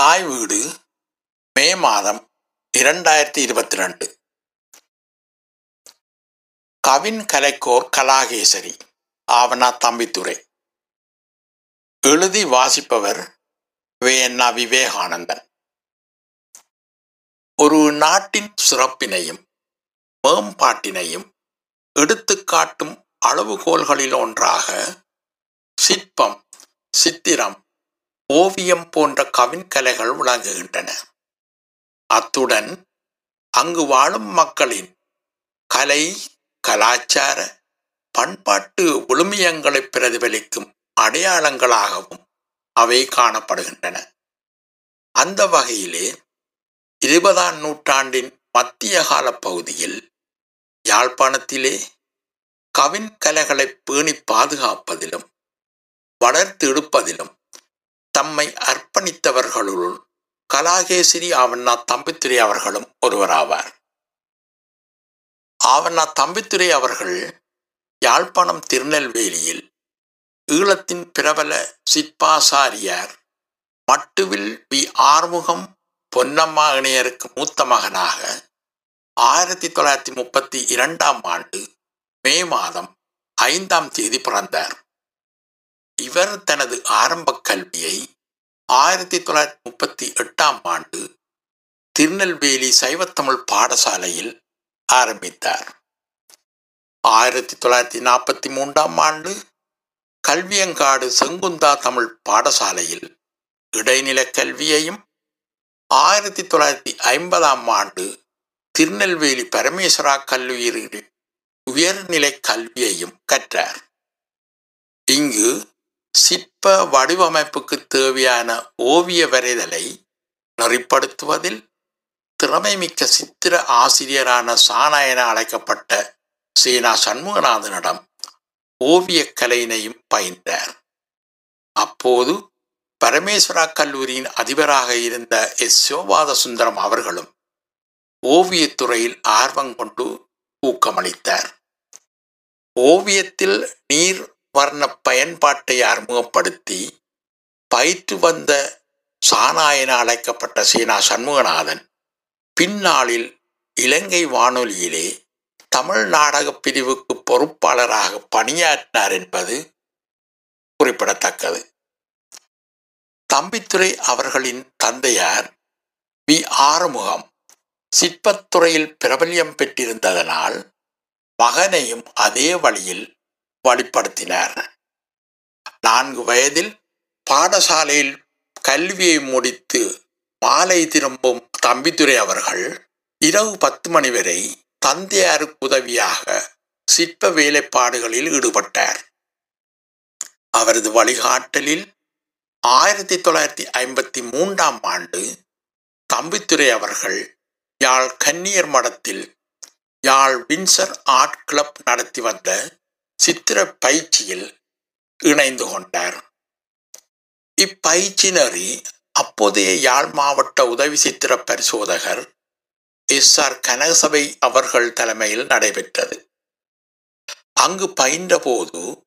தாய் வீடு மே மாதம் இரண்டாயிரத்தி இருபத்தி ரெண்டு. கவின் கலைக்கோர் கலாகேசரி ஆவணா தம்பித்துறை எழுதி வாசிப்பவர் வேண்ணா விவேகானந்தன். ஒரு நாட்டின் சிறப்பினையும் மேம்பாட்டினையும் எடுத்துக்காட்டும் அளவுகோல்களில் ஒன்றாக சிற்பம் சித்திரம் ஓவியம் போன்ற கவின்கலைகள் விளங்குகின்றன. அத்துடன் அங்கு வாழும் மக்களின் கலை கலாச்சார பண்பாட்டு விழுமியங்களை பிரதிபலிக்கும் அடையாளங்களாகவும் அவை காணப்படுகின்றன. அந்த வகையிலே இருபதாம் நூற்றாண்டின் மத்திய கால பகுதியில் யாழ்ப்பாணத்திலே கவின் கலைகளை பேணி பாதுகாப்பதிலும் வளர்த்து எடுப்பதிலும் தம்மை அர்ப்பணித்தவர்களுள் கலாகேசரி ஆவண்ணா தம்பித்துறை அவர்களும் ஒருவராவார். ஆவண்ணா தம்பித்துறை அவர்கள் யாழ்ப்பாணம் திருநெல்வேலியில் ஈழத்தின் பிரபல சிற்பாசாரியார் மட்டுவில் வி ஆறுமுகம் பொன்னம்மா இணையருக்கு மூத்த மகனாக ஆயிரத்தி தொள்ளாயிரத்தி முப்பத்தி இரண்டாம் ஆண்டு மே மாதம் ஐந்தாம் தேதி பிறந்தார். இவர் தனது ஆரம்ப கல்வியை ஆயிரத்தி தொள்ளாயிரத்தி முப்பத்தி எட்டாம் ஆண்டு திருநெல்வேலி சைவத்தமிழ் பாடசாலையில் ஆரம்பித்தார். ஆயிரத்தி தொள்ளாயிரத்தி நாற்பத்தி மூன்றாம் ஆண்டு கல்வியங்காடு செங்குந்தா தமிழ் பாடசாலையில் இடைநிலை கல்வியையும் ஆயிரத்தி தொள்ளாயிரத்தி ஐம்பதாம் ஆண்டு திருநெல்வேலி பரமேஸ்வரா கல்லூரியில் உயர்நிலை கல்வியையும் கற்றார். இங்கு சிற்ப வடிவமைப்புக்கு தேவையான ஓவிய வரைதலை நெறிப்படுத்துவதில் திறமைமிக்க சித்திர ஆசிரியரான சானா என அழைக்கப்பட்ட சீனா சண்முகநாதனிடம் ஓவியக் கலையினையும் பயின்றார். அப்போது பரமேஸ்வரா கல்லூரியின் அதிபராக இருந்த எஸ். சிவபாத சுந்தரம் அவர்களும் ஓவியத்துறையில் ஆர்வம் கொண்டு ஊக்கமளித்தார். ஓவியத்தில் நீர் வர்ண பயன்பாட்டை அறிமுகப்படுத்தி பயிற்று வந்த சானா என அழைக்கப்பட்ட சீனா சண்முகநாதன் பின்னாளில் இலங்கை வானொலியிலே தமிழ் நாடக பிரிவுக்கு பொறுப்பாளராக பணியாற்றினார் என்பது குறிப்பிடத்தக்கது. தம்பித்துறை அவர்களின் தந்தையார் வி. ஆறுமுகம் சிற்பத்துறையில் பிரபல்யம் பெற்றிருந்ததனால் மகனையும் அதே வழியில் வழிப்படுத்தினார் நான்கு வயதில் பாடசாலையில் கல்வியை முடித்து மாலை திரும்பும் தம்பித்துறை அவர்கள் இரவு பத்து மணி வரை தந்தையாருக்கு உதவியாக சிற்ப வேலைப்பாடுகளில் ஈடுபட்டார். அவரது வழிகாட்டலில் ஆயிரத்தி தொள்ளாயிரத்தி ஐம்பத்தி மூன்றாம் ஆண்டு தம்பித்துறை அவர்கள் யாழ் கன்னியர் மடத்தில் யாழ் வின்சர் ஆர்ட் கிளப் நடத்தி வந்த சித்திர பயிற்சியில் இணைந்து கொண்டார். இப்பயிற்சி அப்போதைய யாழ் மாவட்ட உதவி சித்திர பரிசோதகர் எஸ் ஆர் கனகசபை அவர்கள் தலைமையில் நடைபெற்றது. அங்கு பயின்றபோது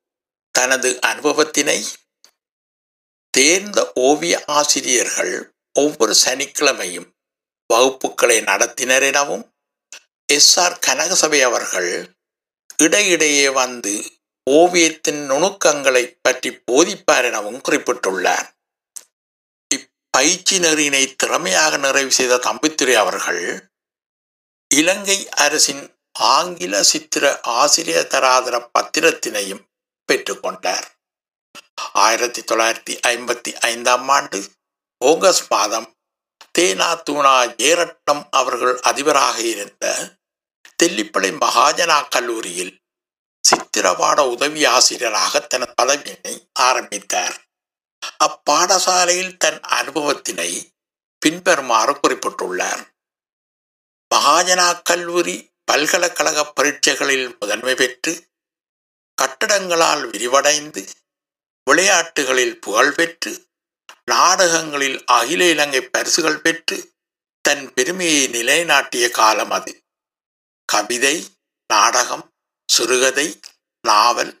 தனது அனுபவத்தினை தேர்ந்த ஓவிய ஆசிரியர்கள் ஒவ்வொரு சனிக்கிழமையும் வகுப்புகளை நடத்தினர் எனவும் எஸ் ஆர் கனகசபை அவர்கள் இடையிடையே வந்து ஓவியத்தின் நுணுக்கங்களை பற்றி போதிப்பார் எனவும் குறிப்பிட்டுள்ளார். இப்பயிற்சி நெறியினை திறமையாக நிறைவு செய்த தம்பித்துறை அவர்கள் இலங்கை அரசின் ஆங்கில சித்திர ஆசிரியர் தராதர பத்திரத்தினையும் பெற்றுக்கொண்டார் ஆயிரத்தி தொள்ளாயிரத்தி ஐம்பத்தி ஐந்தாம் ஆண்டு ஆகஸ்ட் மாதம் தேனா தூணா ஜேரட்னம் அவர்கள் அதிபராக இருந்த தெல்லிப்பளை மகாஜனா கல்லூரியில் சித்திரபாட உதவி ஆசிரியராக தன் பதவியினை ஆரம்பித்தார். அப்பாடசாலையில் தன் அனுபவத்தினை பின்வருமாறு குறிப்பிட்டுள்ளார். மகாஜனா கல்லூரி பல்கலைக்கழக பரீட்சைகளில் முதன்மை பெற்று கட்டடங்களால் விரிவடைந்து விளையாட்டுகளில் புகழ் பெற்று நாடகங்களில் அகில இலங்கை பரிசுகள் பெற்று தன் பெருமையை நிலைநாட்டிய காலம் அது. கவிதை நாடகம் சிறுகதை நாவல்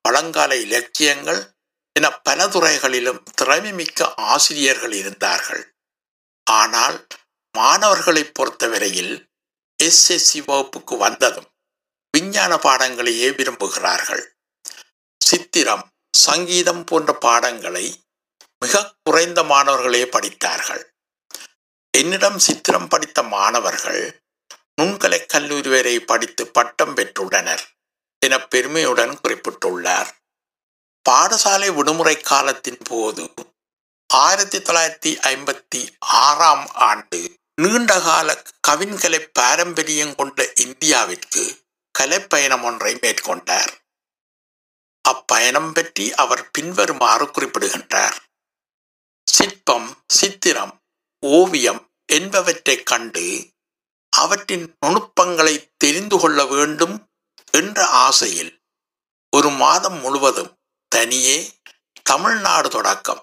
பழங்கால இலக்கியங்கள் என பல துறைகளிலும் திறமைமிக்க ஆசிரியர்கள் இருந்தார்கள். ஆனால் மாணவர்களை பொறுத்தவரையில் எஸ்எஸ்சி வகுப்புக்கு வந்ததும் விஞ்ஞான பாடங்களையே விரும்புகிறார்கள். சித்திரம் சங்கீதம் போன்ற பாடங்களை மிக குறைந்த மாணவர்களே படித்தார்கள். என்னிடம் சித்திரம் படித்த மாணவர்கள் நுண்கலை கல்லூரி வரை படித்து பட்டம் பெற்றுள்ளனர். என பெருமையுடன் குறிப்பிட்டுள்ளார். பாடசாலை விடுமுறை காலத்தின் போது ஆயிரத்தி தொள்ளாயிரத்தி ஐம்பத்தி ஆறாம் ஆண்டு நீண்டகால கவின்கலை பாரம்பரியம் கொண்ட இந்தியாவிற்கு கலைப்பயணம் ஒன்றை மேற்கொண்டார். அப்பயணம் பற்றி அவர் பின்வருமாறு குறிப்பிடுகின்றார். சிற்பம் சித்திரம் ஓவியம் என்பவற்றைக் கண்டு அவற்றின் நுணுப்பங்களை தெரிந்து கொள்ள வேண்டும் என்ற ஆசையில் ஒரு மாதம் முழுவதும் தனியே தமிழ்நாடு தொடக்கம்.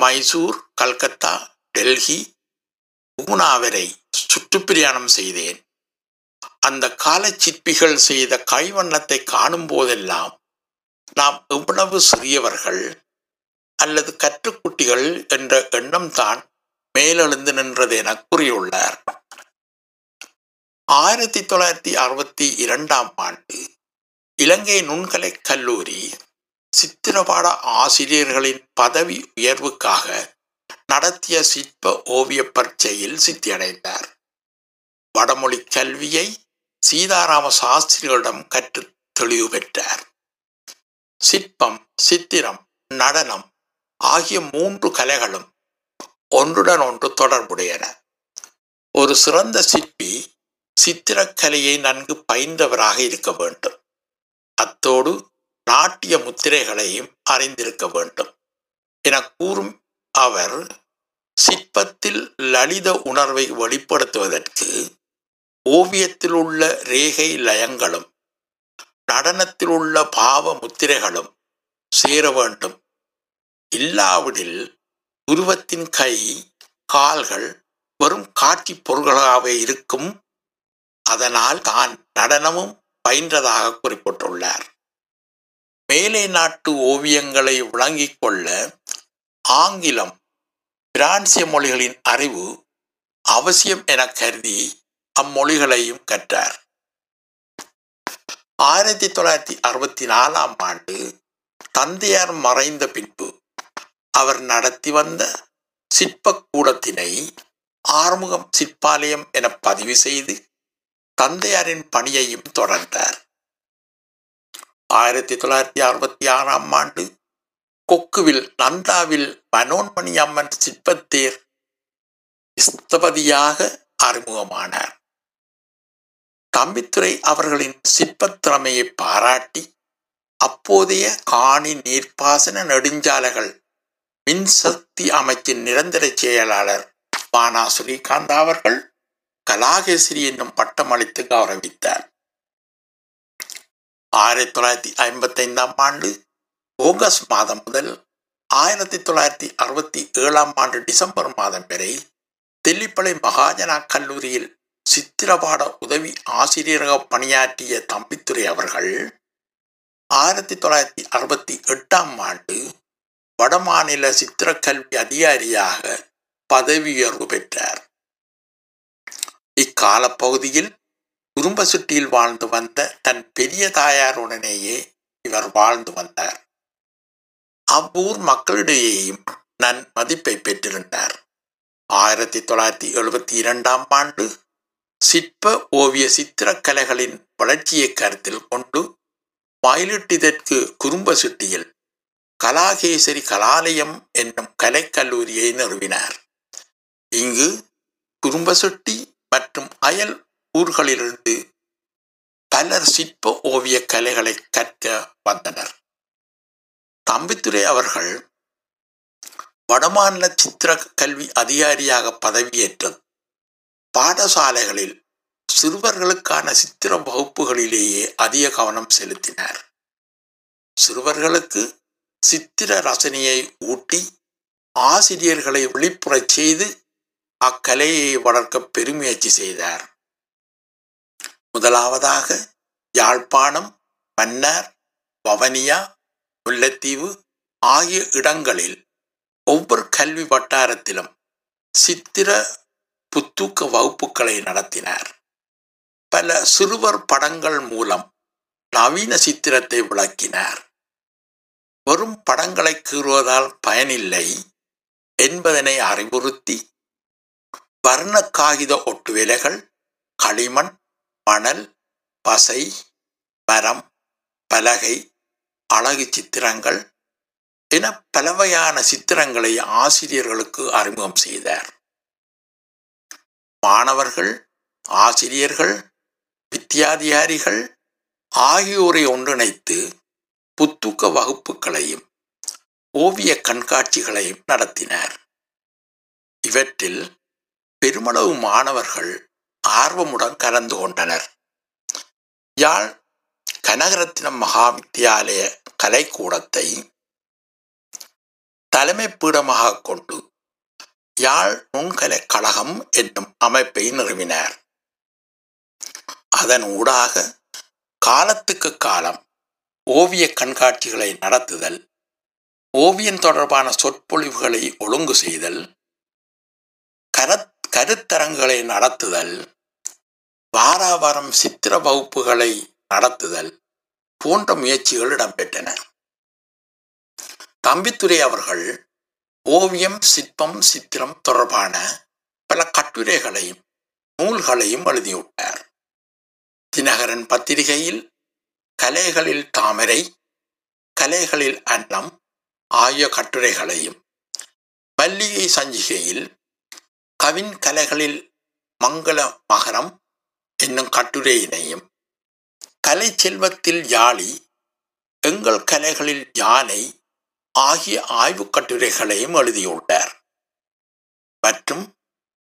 மைசூர் கல்கத்தா டெல்லி பூனா வரை சுற்றுப்பிரயாணம் செய்தேன். அந்த கால சிற்பிகள் செய்த கைவண்ணத்தை காணும் போதெல்லாம் நாம் எவ்வளவு சிறியவர்கள் அல்லது கற்றுக்குட்டிகள் என்ற எண்ணம் தான் மேலெழுந்து நின்றது என கூறியுள்ளார். ஆயிரத்தி தொள்ளாயிரத்தி அறுபத்தி இரண்டாம் ஆண்டு இலங்கை நுண்கலை கல்லூரி சித்திரபாட ஆசிரியர்களின் பதவி உயர்வுக்காக நடத்திய சிற்ப ஓவிய பரீட்சையில் சித்தியடைந்தார். வடமொழி கல்வியை சீதாராம சாஸ்திரிகளிடம் கற்று தெளிவு பெற்றார். சிற்பம் சித்திரம் நடனம் ஆகிய மூன்று கலைகளும் ஒன்றுடன் ஒன்று தொடர்புடையன. ஒரு சிறந்த சிற்பி சித்திரக்கலையை நன்கு பயின்றவராக இருக்க வேண்டும். அத்தோடு நாட்டிய முத்திரைகளையும் அறிந்திருக்க வேண்டும். என கூறும் அவர் சிற்பத்தில் லலித உணர்வை வெளிப்படுத்துவதற்கு ஓவியத்தில் உள்ள ரேகை லயங்களும் நடனத்தில் உள்ள பாவ முத்திரைகளும் சேர வேண்டும். இல்லாவிடில் உருவத்தின் கை கால்கள் வெறும் காட்சி பொருள்களாகவே இருக்கும். அதனால் தான் நடனமும் பயின்றதாக குறிப்பிட்டுள்ளார். மேலை நாட்டு ஓவியங்களை விளங்கிக் கொள்ள ஆங்கிலம் பிரான்சிய மொழிகளின் அறிவு அவசியம் என கருதி அம்மொழிகளையும் கற்றார். ஆயிரத்தி தொள்ளாயிரத்தி அறுபத்தி நாலாம் ஆண்டு தந்தையார் மறைந்த பின்பு அவர் நடத்தி வந்த சிற்பக்கூடத்தினை ஆறுமுகம் சிற்பாலயம் என பதிவு செய்து தந்தையாரின் பணியையும் தொடர்ந்தார். ஆயிரத்தி தொள்ளாயிரத்தி அறுபத்தி ஆறாம் ஆண்டு கொக்குவில் நந்தாவில் மனோன்மணி அம்மன் சிற்பத்தேர் ஸ்தபதியாக அறிமுகமானார். தம்பித்துறை அவர்களின் சிற்பத்திறமையை பாராட்டி அப்போதைய காணி நீர்ப்பாசன நெடுஞ்சாலைகள் மின்சக்தி அமைச்சின் நிரந்தர செயலாளர் வானா ஸ்ரீகாந்த் அவர்கள் கலாகேசரி என்னும் பட்டம் அளித்து கௌரவித்தார். ஆயிரத்தி தொள்ளாயிரத்தி ஐம்பத்தி ஐந்தாம் ஆண்டு ஆகஸ்ட் மாதம் முதல் ஆயிரத்தி தொள்ளாயிரத்தி அறுபத்தி ஏழாம் ஆண்டு டிசம்பர் மாதம் வரை தெல்லிப்பளை மகாஜனா கல்லூரியில் சித்திரபாட உதவி ஆசிரியராக பணியாற்றிய தம்பித்துறை அவர்கள் ஆயிரத்தி தொள்ளாயிரத்தி அறுபத்தி எட்டாம் ஆண்டு வடமாநில சித்திரக்கல்வி அதிகாரியாக பதவி உயர்வு பெற்றார். இக்கால பகுதியில் குடும்ப சுட்டியில் வாழ்ந்து வந்த தன் பெரிய தாயாருடனேயே இவர் வாழ்ந்து வந்தார். அவ்வூர் மக்களிடையேயும் நன் மதிப்பை பெற்றிருந்தார். ஆயிரத்தி தொள்ளாயிரத்தி எழுபத்தி இரண்டாம் ஆண்டு சிற்ப ஓவிய சித்திரக்கலைகளின் வளர்ச்சியை கருத்தில் கொண்டு மயிலிட்டிதற்கு குறும்ப சுட்டியில் கலாகேசரி கலாலயம் என்னும் கலைக்கல்லூரியை நிறுவினார். இங்கு குறும்பசுட்டி மற்றும் அயல் ஊர்களிலிருந்து பலர் சிற்ப ஓவிய கலைகளை கற்க வந்தனர். தம்பித்துறை அவர்கள் வடமாநில சித்திர கல்வி அதிகாரியாக பதவியேற்றது. பாடசாலைகளில் சிறுவர்களுக்கான சித்திர வகுப்புகளிலேயே அதிக கவனம் செலுத்தினார். சிறுவர்களுக்கு சித்திர ரசனையை ஊட்டி ஆசிரியர்களை விழிப்புறச் செய்து அக்கலையை வளர்க்க பெருமுயற்சி செய்தார். முதலாவதாக யாழ்ப்பாணம் மன்னார் வவனியா முல்லைத்தீவு ஆகிய இடங்களில் ஒவ்வொரு கல்வி வட்டாரத்திலும் சித்திர புத்தூக்க வகுப்புகளை நடத்தினார். பல சிறுவர் படங்கள் மூலம் நவீன சித்திரத்தை விளக்கினார். வெறும் படங்களை கீறுவதால் பயனில்லை என்பதனை அறிவுறுத்தி வர்ண காகித ஒட்டு விலைகள் களிமண் மணல் பசை மரம் பலகை அழகு சித்திரங்கள் என பலவையான சித்திரங்களை ஆசிரியர்களுக்கு அறிமுகம் செய்தார். மாணவர்கள் ஆசிரியர்கள் வித்தியாதிகாரிகள் ஆகியோரை ஒன்றிணைத்து புத்துக்க வகுப்புகளையும் ஓவிய கண்காட்சிகளையும் நடத்தினார். இவற்றில் பெருமளவு மாணவர்கள் ஆர்வமுடன் கலந்து கொண்டனர். யாழ் கனகரத்தினம் மகாவித்தியாலய கலைக்கூடத்தை தலைமை பீடமாக கொண்டு யாழ் நுண்கலை கழகம் என்னும் அமைப்பை நிறுவினார். அதன் ஊடாக காலத்துக்கு காலம் ஓவிய கண்காட்சிகளை நடத்துதல் ஓவியம் தொடர்பான சொற்பொழிவுகளை ஒழுங்கு செய்தல் கரத் கருத்தரங்களை நடத்துதல் வாராவாரம் சித்திர வகுப்புகளை நடத்துதல் போன்ற முயற்சிகள் இடம்பெற்றன. தம்பித்துரை அவர்கள் ஓவியம் சிற்பம் சித்திரம் தொடர்பான பல கட்டுரைகளையும் நூல்களையும் எழுதியுள்ளார். தினகரன் பத்திரிகையில் கலைகளில் தாமரை கலைகளில் அன்னம் ஆகிய கட்டுரைகளையும் மல்லிகை சஞ்சிகையில் கவின் கலைகளில் மங்கள மகரம் என்னும் கட்டுரையினையும் கலை செல்வத்தில் யாழி எங்கள் கலைகளில் யானை ஆகிய ஆய்வுக் கட்டுரைகளையும் எழுதியுள்ளார். மற்றும்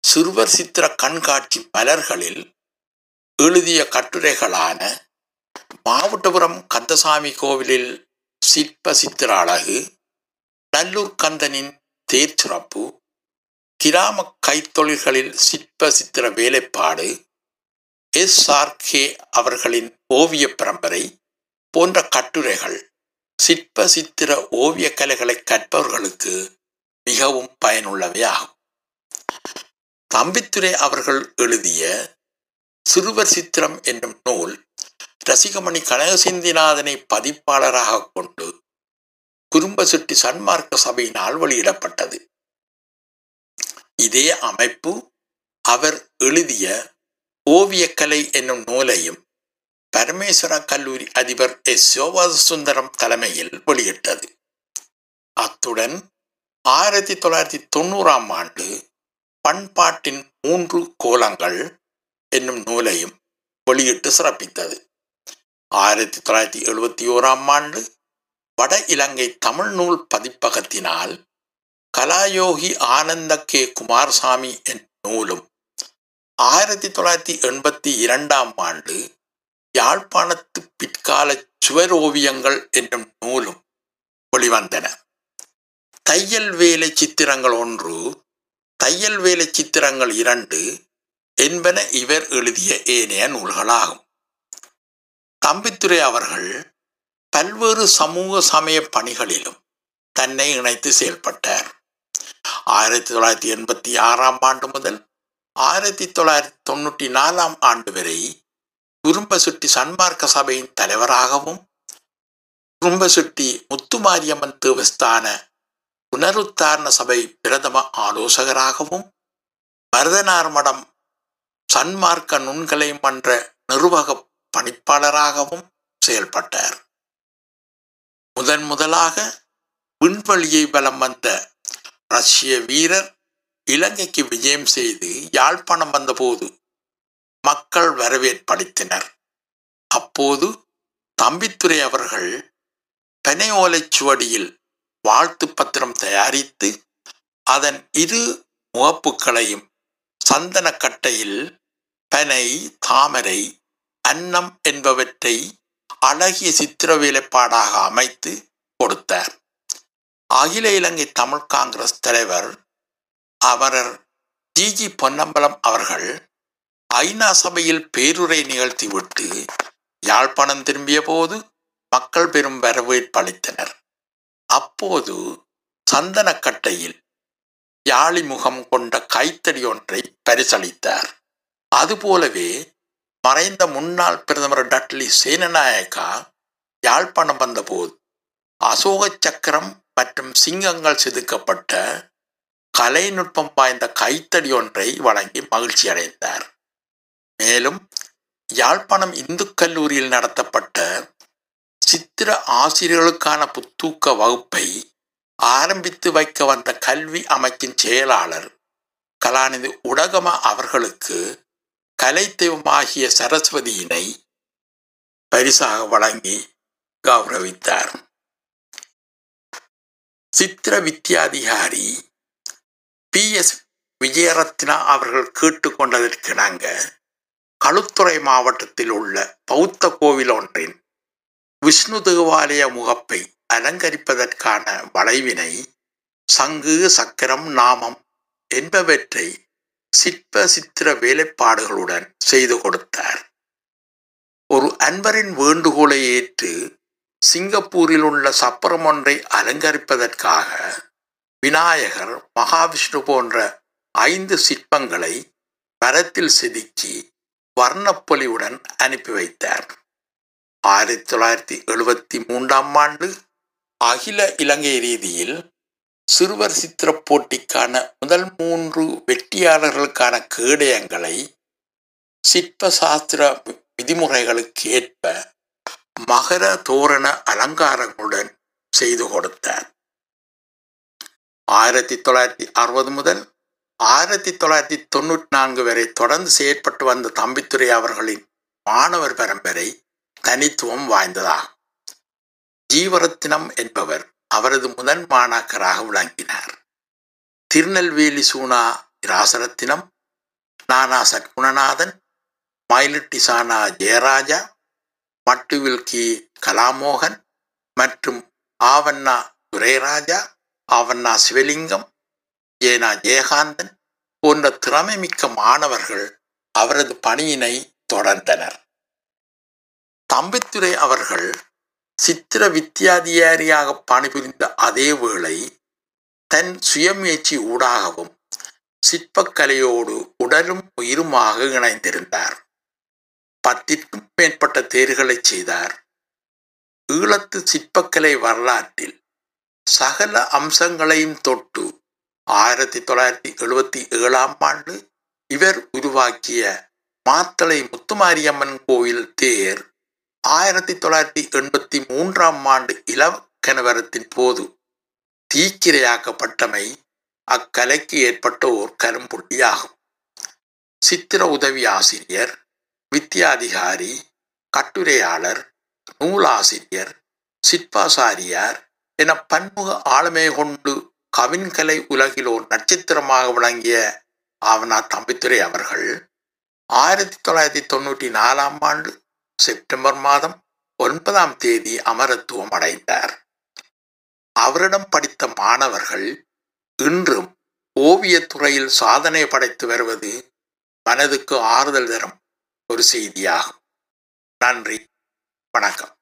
சிறுவர் சித்திர கண்காட்சி மலர்களில் எழுதிய கட்டுரைகளான மாவட்டபுரம் கந்தசாமி கோவிலில் சிற்ப சித்திர அழகு நல்லூர் கந்தனின் தேர்ச்சிறப்பு கிராம கைத்தொழில்களில் சிற்ப சித்திர வேலைப்பாடு எஸ் ஆர் கே அவர்களின் ஓவிய பரம்பரை போன்ற கட்டுரைகள் சிற்ப சித்திர ஓவிய கலைகளை கற்பவர்களுக்கு மிகவும் பயனுள்ளவை ஆகும் தம்பித்துரை அவர்கள் எழுதிய சிறுவர் சித்திரம் என்னும் நூல் ரசிகமணி கனகசிந்திநாதனை பதிப்பாளராக கொண்டு குறும்பசுட்டி சன்மார்க்க சபையினால் வெளியிடப்பட்டது இதே அமைப்பு அவர் எழுதிய ஓவியக்கலை என்னும் நூலையும் பரமேஸ்வர கல்லூரி அதிபர் எஸ். சோபாத சுந்தரம் தலைமையில் வெளியிட்டது. அத்துடன் ஆயிரத்தி தொள்ளாயிரத்தி தொண்ணூறாம் ஆண்டு பண்பாட்டின் மூன்று கோலங்கள் என்னும் நூலையும் வெளியிட்டு சிறப்பித்தது. ஆயிரத்தி தொள்ளாயிரத்தி எழுபத்தி ஓராம் ஆண்டு வட இலங்கை தமிழ் நூல் பதிப்பகத்தினால் கலாயோகி ஆனந்த கே குமாரசாமி என் நூலும். ஆயிரத்தி தொள்ளாயிரத்தி எண்பத்தி இரண்டாம் ஆண்டு யாழ்ப்பாணத்து பிற்கால சுவர் ஓவியங்கள் என்னும் நூலும் வெளிவந்தன. தையல் வேலை சித்திரங்கள் ஒன்று தையல் வேலை சித்திரங்கள் இரண்டு என்பன இவர் எழுதிய ஏனைய நூல்களாகும். தம்பித்துரை அவர்கள் பல்வேறு சமூக சமய பணிகளிலும் தன்னை இணைத்து செயல்பட்டார். ஆயிரத்தி தொள்ளாயிரத்தி எண்பத்தி ஆறாம் ஆண்டு முதல் ஆயிரத்தி தொள்ளாயிரத்தி தொண்ணூற்றி நாலாம் ஆண்டு வரை குறும்பசுட்டி சன்மார்க்க சபையின் தலைவராகவும் குறும்பசுட்டி முத்துமாரியம்மன் தேவஸ்தான புனருத்தாரண சபை பிரதம ஆலோசகராகவும் மருதனார் மடம் சன்மார்க்க நுண்கலை மன்ற நிர்வாக பணிப்பாளராகவும் செயல்பட்டார். முதன் முதலாக விண்வெளியை பலம் வந்த ரஷ்ய வீரர் இலங்கைக்கு விஜயம் செய்து யாழ்ப்பாணம் வந்தபோது மக்கள் வரவேற்பளித்தனர். அப்போது தம்பித்துரை அவர்கள் பனை ஓலைச்சுவடியில் வாழ்த்து பத்திரம் தயாரித்து அதன் இரு முகப்புகளையும் சந்தனக்கட்டையில் பனை தாமரை அன்னம் என்பவற்றை அழகிய சித்திர வேலைப்பாடாக அமைத்து கொடுத்தார். அகில இலங்கை தமிழ் காங்கிரஸ் தலைவர் அவரர் ஜி ஜி. பொன்னம்பலம் அவர்கள் ஐநா சபையில் பேருரை நிகழ்த்திவிட்டு யாழ்ப்பாணம் திரும்பிய போது மக்கள் பெரும் வரவேற்பளித்தனர் அப்போது சந்தனக்கட்டையில் யாழி முகம் கொண்ட கைத்தடி ஒன்றை பரிசளித்தார். அதுபோலவே மறைந்த முன்னாள் பிரதமர் டட்லி சேனநாயக்கா யாழ்ப்பாணம் வந்தபோது அசோக சக்கரம் மற்றும் சிங்கங்கள் செதுக்கப்பட்ட கலைநுட்பம் வாய்ந்த கைத்தடி ஒன்றை வழங்கி மகிழ்ச்சி அடைந்தார். மேலும் யாழ்ப்பாணம் இந்து கல்லூரியில் நடத்தப்பட்ட சித்திர ஆசிரியர்களுக்கான புத்தூக்க வகுப்பை ஆரம்பித்து வைக்க வந்த கல்வி அமைச்சின் செயலாளர் கலாநிதி உடகம அவர்களுக்கு கலை தெய்வமாகிய சரஸ்வதியினை பரிசாக வழங்கி கௌரவித்தார். சித்திர வித்யாதிகாரி பி. எஸ். விஜயரத்னா அவர்கள் கேட்டுக்கொண்டதற்கிணங்க களுத்துறை மாவட்டத்தில் உள்ள பௌத்த கோவில் ஒன்றின் விஷ்ணு தேவாலய முகப்பை அலங்கரிப்பதற்கான வளைவினை சங்கு சக்கரம் நாமம் என்பவற்றை சிற்ப சித்திர வேலைப்பாடுகளுடன் செய்து கொடுத்தார். ஒரு அன்பரின் வேண்டுகோளை ஏற்று சிங்கப்பூரில் உள்ள சப்பரம் ஒன்றை அலங்கரிப்பதற்காக விநாயகர் மகாவிஷ்ணு போன்ற ஐந்து சிற்பங்களை மரத்தில் செதுக்கி வர்ணப்பொலிவுடன் அனுப்பி வைத்தார். ஆயிரத்தி தொள்ளாயிரத்தி எழுபத்தி மூன்றாம் ஆண்டு அகில இலங்கை ரீதியில் சிறுவர் சித்திர போட்டிக்கான முதல் மூன்று வெற்றியாளர்களுக்கான கேடயங்களை சிற்ப சாஸ்திர விதிமுறைகளுக்கு ஏற்ப மகர தோரண அலங்காரங்களுடன் செய்து கொடுத்தார். ஆயிரத்தி தொள்ளாயிரத்தி அறுபது முதல் ஆயிரத்தி தொள்ளாயிரத்தி தொண்ணூற்றி நான்கு வரை தொடர்ந்து செயற்பட்டு வந்த தம்பித்துறை அவர்களின் மாணவர் பரம்பரை தனித்துவம் வாய்ந்ததாகும். ஜீவரத்தினம் என்பவர் அவரது முதன் மாணாக்கராக விளங்கினார். திருநெல்வேலி சூனா ராசரத்தினம் நானா சற்குணநாதன் மயிலிட்டி சானா ஜெயராஜா மட்டுவில் கி கலாமோகன் மற்றும் ஆவண்ணா துரைராஜா ஆவண்ணா சிவலிங்கம் ஏனா ஜெயகாந்தன் போன்ற திறமைமிக்க மாணவர்கள் அவரது பணியினை தொடர்ந்தனர். தம்பித்துரை அவர்கள் சித்திர வித்தியாதிகாரியாக பணிபுரிந்த அதே வேளை தன் சுயமுயற்சி ஊடாகவும் சிற்பக்கலையோடு உடலும் உயிருமாக இணைந்திருந்தார். பத்திற்கும் மேற்பட்ட தேர்களை செய்தார். ஈழத்து சிற்பக்கலை வரலாற்றில் சகல அம்சங்களையும் தொட்டு ஆயிரத்தி தொள்ளாயிரத்தி எழுபத்தி ஏழாம் ஆண்டு இவர் உருவாக்கிய மாத்தளை முத்துமாரியம்மன் கோயில் தேர் ஆயிரத்தி தொள்ளாயிரத்தி எண்பத்தி மூன்றாம் ஆண்டு இலக்கணவரத்தின் போது தீக்கிரையாக்கப்பட்டமை அக்கலைக்கு ஏற்பட்ட ஓர் கரும்புள்ளியாகும். சித்திர உதவி ஆசிரியர் வித்தியாதிகாரி கட்டுரையாளர் நூலாசிரியர் சிற்பாசாரியார் என பன்முக ஆளுமை கொண்டு கவின்கலை உலகில் ஒரு நட்சத்திரமாக விளங்கிய ஆவனா தம்பித்துரை அவர்கள் ஆயிரத்தி தொள்ளாயிரத்தி தொண்ணூற்றி நாலாம் ஆண்டு செப்டம்பர் மாதம் ஒன்பதாம் தேதி அமரத்துவம் அடைந்தார். அவரிடம் படித்த மாணவர்கள் இன்றும் ஓவியத்துறையில் சாதனை படைத்து வருவது மனதுக்கு ஆறுதல் தரும். ஒரு செய்தியாகும். நன்றி. வணக்கம்.